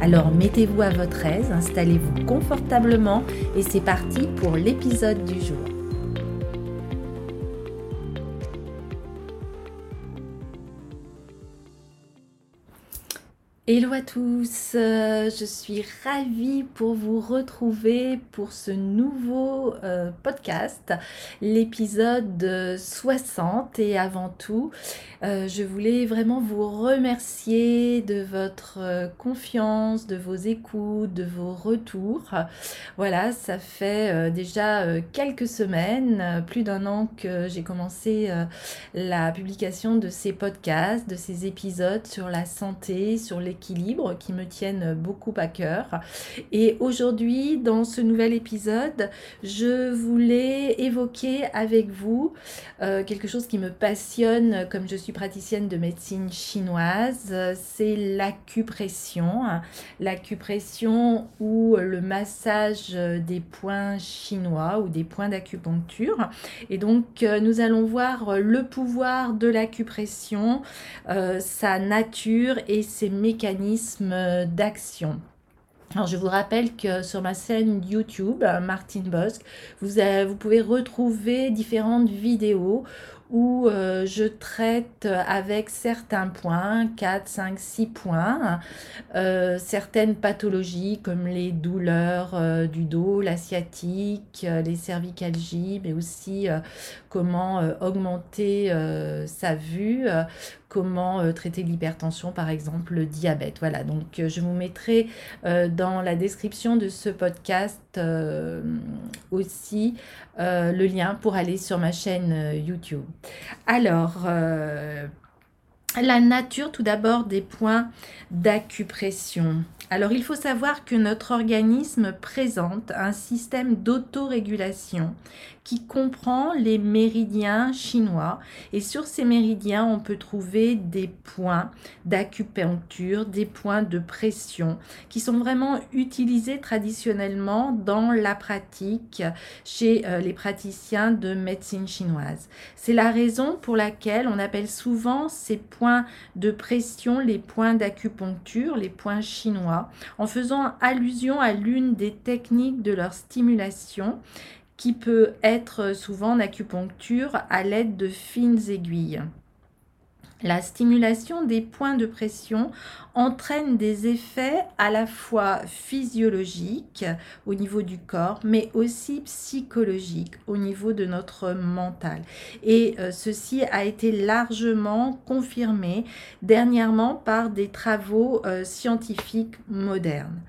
Alors mettez-vous à votre aise, installez-vous confortablement et c'est parti pour l'épisode du jour. Hello à tous, euh, je suis ravie pour vous retrouver pour ce nouveau euh, podcast, l'épisode 60 et avant tout, euh, je voulais vraiment vous remercier de votre confiance, de vos écoutes, de vos retours. Voilà, ça fait déjà quelques semaines, plus d'un an que j'ai commencé la publication de ces podcasts, de ces épisodes sur la santé, sur les qui me tiennent beaucoup à cœur. Et aujourd'hui, dans ce nouvel épisode, je voulais évoquer avec vous euh, quelque chose qui me passionne comme je suis praticienne de médecine chinoise, c'est l'acupression. L'acupression ou le massage des points chinois ou des points d'acupuncture. Et donc, euh, nous allons voir le pouvoir de l'acupression, euh, sa nature et ses mécanismes d'action. Alors, je vous rappelle que sur ma chaîne YouTube, Martine Bosque, vous, vous pouvez retrouver différentes vidéos où euh, je traite avec certains points, 4, 5, 6 points, euh, certaines pathologies comme les douleurs euh, du dos, la sciatique, les cervicalgies, mais aussi comment augmenter sa vue, comment traiter l'hypertension, par exemple le diabète. Voilà, donc je vous mettrai dans la description de ce podcast aussi le lien pour aller sur ma chaîne YouTube. Alors, euh, la nature tout d'abord des points d'acupression. Alors il faut savoir que notre organisme présente un système d'autorégulation qui comprend les méridiens chinois. Et sur ces méridiens, on peut trouver des points d'acupuncture, des points de pression qui sont vraiment utilisés traditionnellement dans la pratique chez euh, les praticiens de médecine chinoise. C'est la raison pour laquelle on appelle souvent ces points de pression les points d'acupuncture, les points chinois, en faisant allusion à l'une des techniques de leur stimulation qui peut être souvent en acupuncture à l'aide de fines aiguilles. La stimulation des points de pression entraîne des effets à la fois physiologiques au niveau du corps, mais aussi psychologiques au niveau de notre mental. Et euh, ceci a été largement confirmé dernièrement par des travaux euh, scientifiques modernes.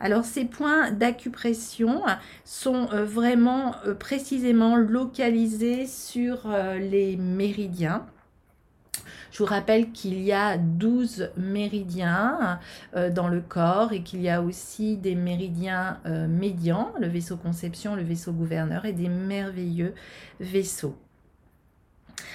Alors ces points d'acupression sont euh, vraiment précisément localisés sur les méridiens je vous rappelle qu'il y a 12 méridiens euh, dans le corps et qu'il y a aussi des méridiens euh, médians, le vaisseau conception, le vaisseau gouverneur et des merveilleux vaisseaux.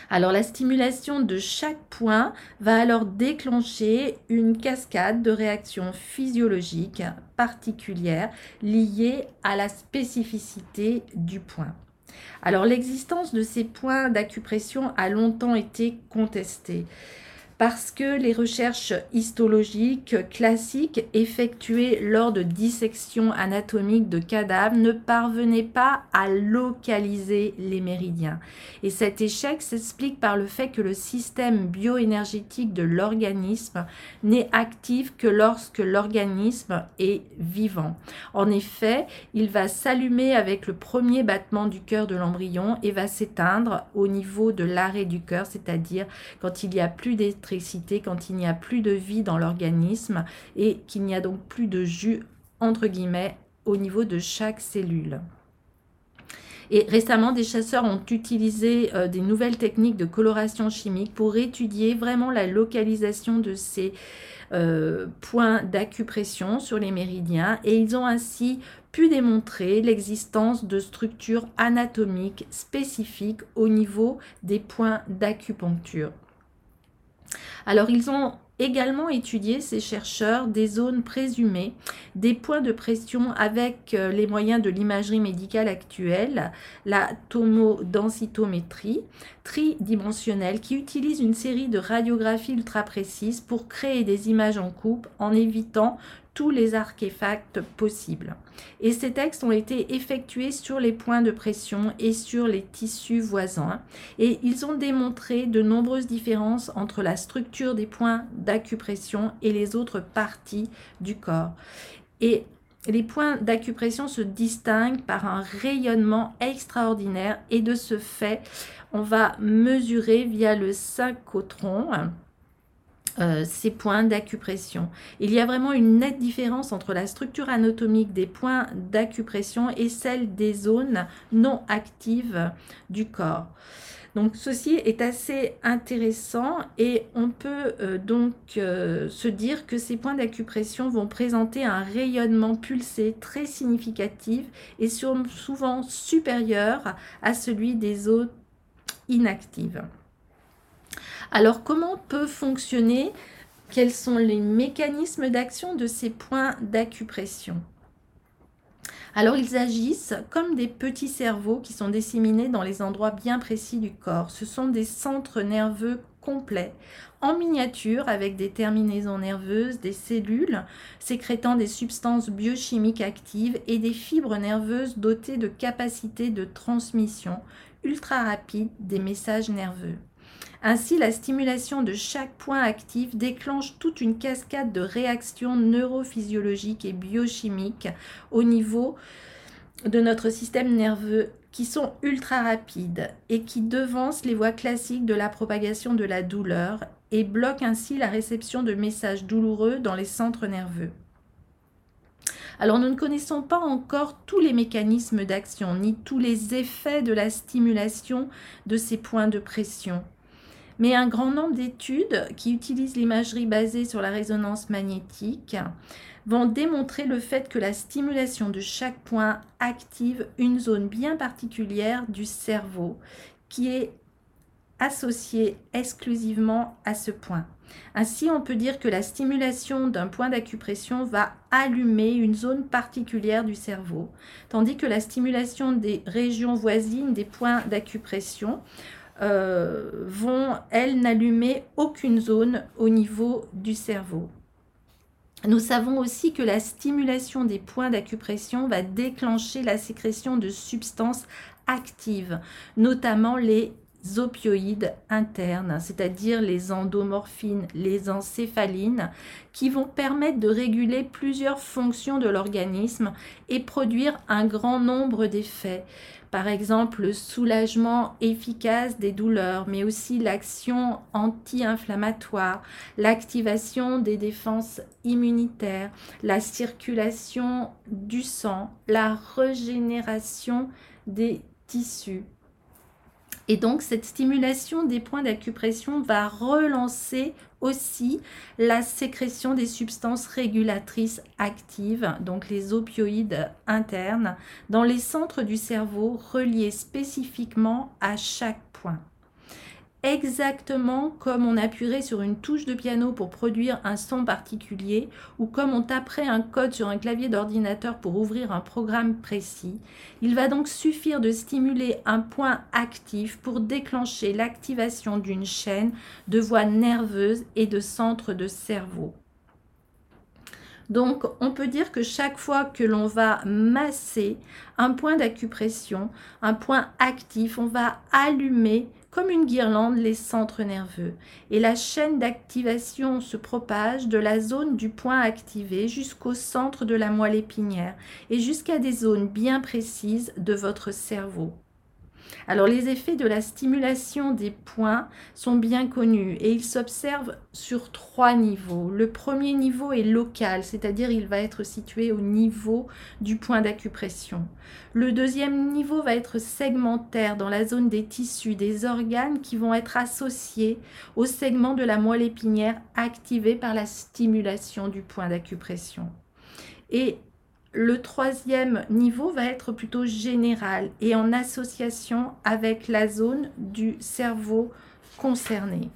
Alors la stimulation de chaque point va alors déclencher une cascade de réactions physiologiques particulières liées à la spécificité du point. Alors l'existence de ces points d'acupression a longtemps été contestée parce que les recherches histologiques classiques effectuées lors de dissections anatomiques de cadavres ne parvenaient pas à localiser les méridiens. Et cet échec s'explique par le fait que le système bioénergétique de l'organisme n'est actif que lorsque l'organisme est vivant. En effet, il va s'allumer avec le premier battement du cœur de l'embryon et va s'éteindre au niveau de l'arrêt du cœur, c'est-à-dire quand il n'y a plus d'électricité quand il n'y a plus de vie dans l'organisme et qu'il n'y a donc plus de jus, entre guillemets, au niveau de chaque cellule. Et récemment, des chasseurs ont utilisé euh, des nouvelles techniques de coloration chimique pour étudier vraiment la localisation de ces euh, points d'acupression sur les méridiens et ils ont ainsi pu démontrer l'existence de structures anatomiques spécifiques au niveau des points d'acupuncture. Alors ils ont également étudié, ces chercheurs, des zones présumées, des points de pression avec euh, les moyens de l'imagerie médicale actuelle, la tomodensitométrie tridimensionnelle qui utilise une série de radiographies ultra précises pour créer des images en coupe en évitant tous les artefacts possibles. Et ces textes ont été effectués sur les points de pression et sur les tissus voisins. Et ils ont démontré de nombreuses différences entre la structure des points d'acupression et les autres parties du corps. Et les points d'acupression se distinguent par un rayonnement extraordinaire et de ce fait, on va mesurer via le synchrotron euh, ces points d'acupression. Il y a vraiment une nette différence entre la structure anatomique des points d'acupression et celle des zones non actives du corps. Donc ceci est assez intéressant et on peut euh, donc euh, se dire que ces points d'acupression vont présenter un rayonnement pulsé très significatif et souvent supérieur à celui des zones inactives. Alors comment peut fonctionner? Quels sont les mécanismes d'action de ces points d'acupression? Alors ils agissent comme des petits cerveaux qui sont disséminés dans les endroits bien précis du corps. Ce sont des centres nerveux complets, en miniature, avec des terminaisons nerveuses, des cellules sécrétant des substances biochimiques actives et des fibres nerveuses dotées de capacités de transmission ultra rapide des messages nerveux. Ainsi, la stimulation de chaque point actif déclenche toute une cascade de réactions neurophysiologiques et biochimiques au niveau de notre système nerveux qui sont ultra rapides et qui devancent les voies classiques de la propagation de la douleur et bloquent ainsi la réception de messages douloureux dans les centres nerveux. Alors nous ne connaissons pas encore tous les mécanismes d'action ni tous les effets de la stimulation de ces points de pression mais un grand nombre d'études qui utilisent l'imagerie basée sur la résonance magnétique vont démontrer le fait que la stimulation de chaque point active une zone bien particulière du cerveau qui est associée exclusivement à ce point. Ainsi, on peut dire que la stimulation d'un point d'acupression va allumer une zone particulière du cerveau, tandis que la stimulation des régions voisines des points d'acupression euh, vont, elles, n'allumer aucune zone au niveau du cerveau. Nous savons aussi que la stimulation des points d'acupression va déclencher la sécrétion de substances actives, notamment les opioïdes internes, c'est-à-dire les endomorphines, les encéphalines, qui vont permettre de réguler plusieurs fonctions de l'organisme et produire un grand nombre d'effets par exemple le soulagement efficace des douleurs, mais aussi l'action anti-inflammatoire, l'activation des défenses immunitaires, la circulation du sang, la régénération des tissus. Et donc cette stimulation des points d'acupression va relancer aussi la sécrétion des substances régulatrices actives, donc les opioïdes internes, dans les centres du cerveau reliés spécifiquement à chaque point exactement comme on appuierait sur une touche de piano pour produire un son particulier ou comme on taperait un code sur un clavier d'ordinateur pour ouvrir un programme précis. Il va donc suffire de stimuler un point actif pour déclencher l'activation d'une chaîne de voies nerveuses et de centres de cerveau. Donc, on peut dire que chaque fois que l'on va masser un point d'acupression, un point actif, on va allumer comme une guirlande les centres nerveux et la chaîne d'activation se propage de la zone du point activé jusqu'au centre de la moelle épinière et jusqu'à des zones bien précises de votre cerveau. Alors les effets de la stimulation des points sont bien connus et ils s'observent sur trois niveaux. Le premier niveau est local, c'est-à-dire il va être situé au niveau du point d'acupression. Le deuxième niveau va être segmentaire dans la zone des tissus, des organes qui vont être associés au segment de la moelle épinière activé par la stimulation du point d'acupression. Et le troisième niveau va être plutôt général et en association avec la zone du cerveau concerné.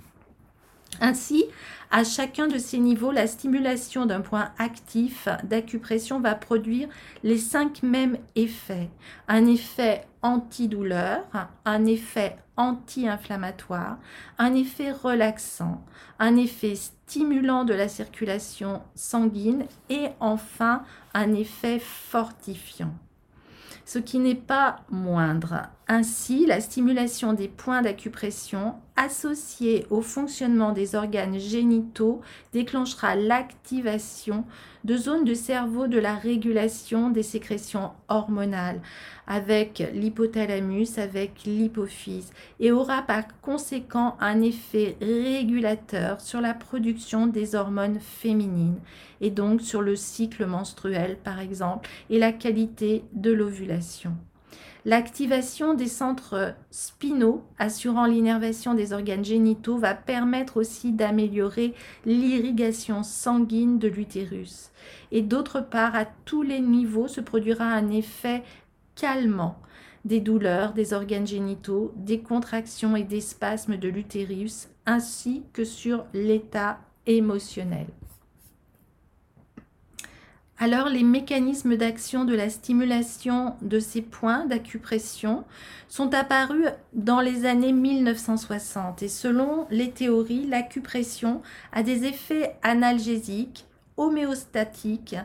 Ainsi, à chacun de ces niveaux, la stimulation d'un point actif d'acupression va produire les cinq mêmes effets. Un effet antidouleur, un effet anti-inflammatoire, un effet relaxant, un effet stimulant de la circulation sanguine et enfin un effet fortifiant ce qui n'est pas moindre. Ainsi, la stimulation des points d'acupression associée au fonctionnement des organes génitaux déclenchera l'activation de zones de cerveau de la régulation des sécrétions hormonales avec l'hypothalamus, avec l'hypophyse et aura par conséquent un effet régulateur sur la production des hormones féminines et donc sur le cycle menstruel par exemple et la qualité de l'ovulation. L'activation des centres spinaux assurant l'innervation des organes génitaux va permettre aussi d'améliorer l'irrigation sanguine de l'utérus. Et d'autre part, à tous les niveaux se produira un effet calmant des douleurs des organes génitaux, des contractions et des spasmes de l'utérus, ainsi que sur l'état émotionnel. Alors les mécanismes d'action de la stimulation de ces points d'acupression sont apparus dans les années 1960 et selon les théories, l'acupression a des effets analgésiques, homéostatiques,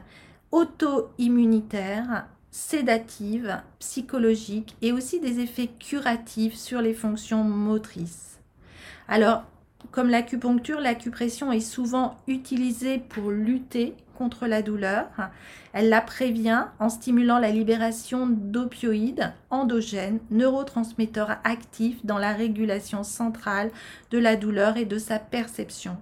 auto-immunitaires, sédatives, psychologiques et aussi des effets curatifs sur les fonctions motrices. Alors, comme l'acupuncture, l'acupression est souvent utilisée pour lutter contre la douleur. Elle la prévient en stimulant la libération d'opioïdes endogènes, neurotransmetteurs actifs dans la régulation centrale de la douleur et de sa perception.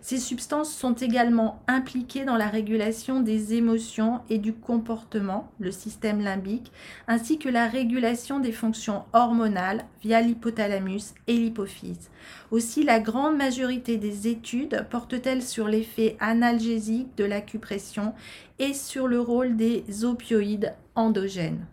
Ces substances sont également impliquées dans la régulation des émotions et du comportement, le système limbique, ainsi que la régulation des fonctions hormonales via l'hypothalamus et l'hypophyse. Aussi, la grande majorité des études portent-elles sur l'effet analgésique de l'acupression et sur le rôle des opioïdes endogènes.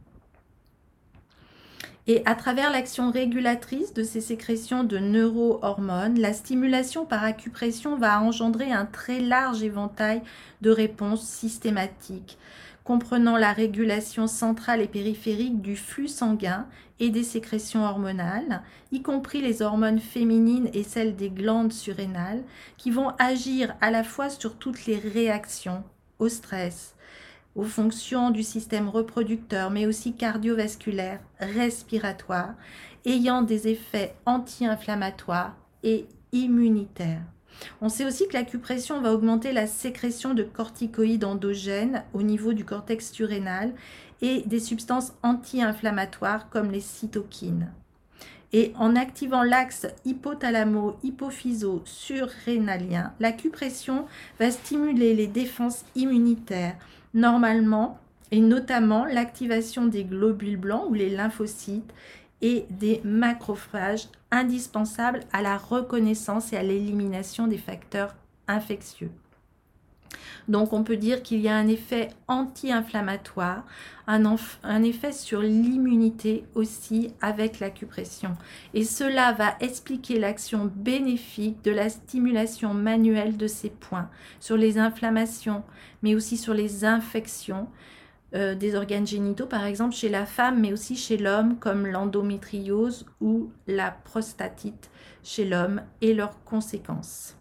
Et à travers l'action régulatrice de ces sécrétions de neurohormones, la stimulation par acupression va engendrer un très large éventail de réponses systématiques, comprenant la régulation centrale et périphérique du flux sanguin et des sécrétions hormonales, y compris les hormones féminines et celles des glandes surrénales, qui vont agir à la fois sur toutes les réactions au stress, aux fonctions du système reproducteur, mais aussi cardiovasculaire, respiratoire, ayant des effets anti-inflammatoires et immunitaires. On sait aussi que l'acupression va augmenter la sécrétion de corticoïdes endogènes au niveau du cortex surrénal et des substances anti-inflammatoires comme les cytokines. Et en activant l'axe hypothalamo-hypophyso-surrénalien, l'acupression va stimuler les défenses immunitaires, normalement et notamment l'activation des globules blancs ou les lymphocytes et des macrophages indispensables à la reconnaissance et à l'élimination des facteurs infectieux. Donc on peut dire qu'il y a un effet anti-inflammatoire, un, effet sur l'immunité aussi avec l'acupression. Et cela va expliquer l'action bénéfique de la stimulation manuelle de ces points sur les inflammations, mais aussi sur les infections euh, des organes génitaux, par exemple chez la femme, mais aussi chez l'homme, comme l'endométriose ou la prostatite chez l'homme et leurs conséquences.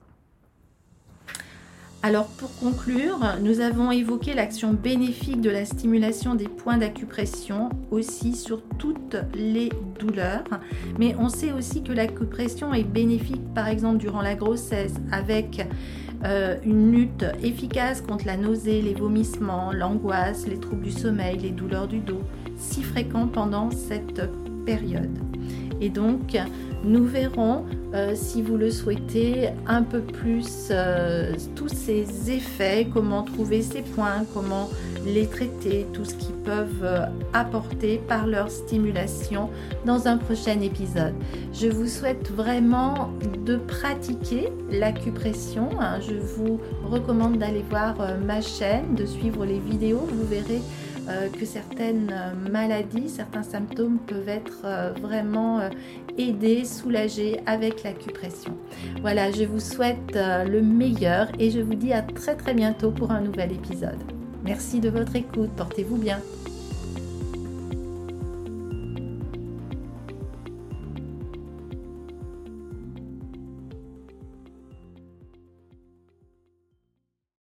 Alors pour conclure, nous avons évoqué l'action bénéfique de la stimulation des points d'acupression aussi sur toutes les douleurs, mais on sait aussi que l'acupression est bénéfique par exemple durant la grossesse avec euh, une lutte efficace contre la nausée, les vomissements, l'angoisse, les troubles du sommeil, les douleurs du dos, si fréquents pendant cette période. Et donc, Nous verrons, euh, si vous le souhaitez, un peu plus euh, tous ces effets, comment trouver ces points, comment les traiter, tout ce qu'ils peuvent euh, apporter par leur stimulation dans un prochain épisode. Je vous souhaite vraiment de pratiquer l'acupression. Hein. Je vous recommande d'aller voir ma chaîne, de suivre les vidéos. Vous verrez que certaines euh, maladies, certains symptômes peuvent être euh, vraiment aidés, soulagés avec l'acupression. Voilà, je vous souhaite le meilleur et je vous dis à très très bientôt pour un nouvel épisode. Merci de votre écoute, portez-vous bien.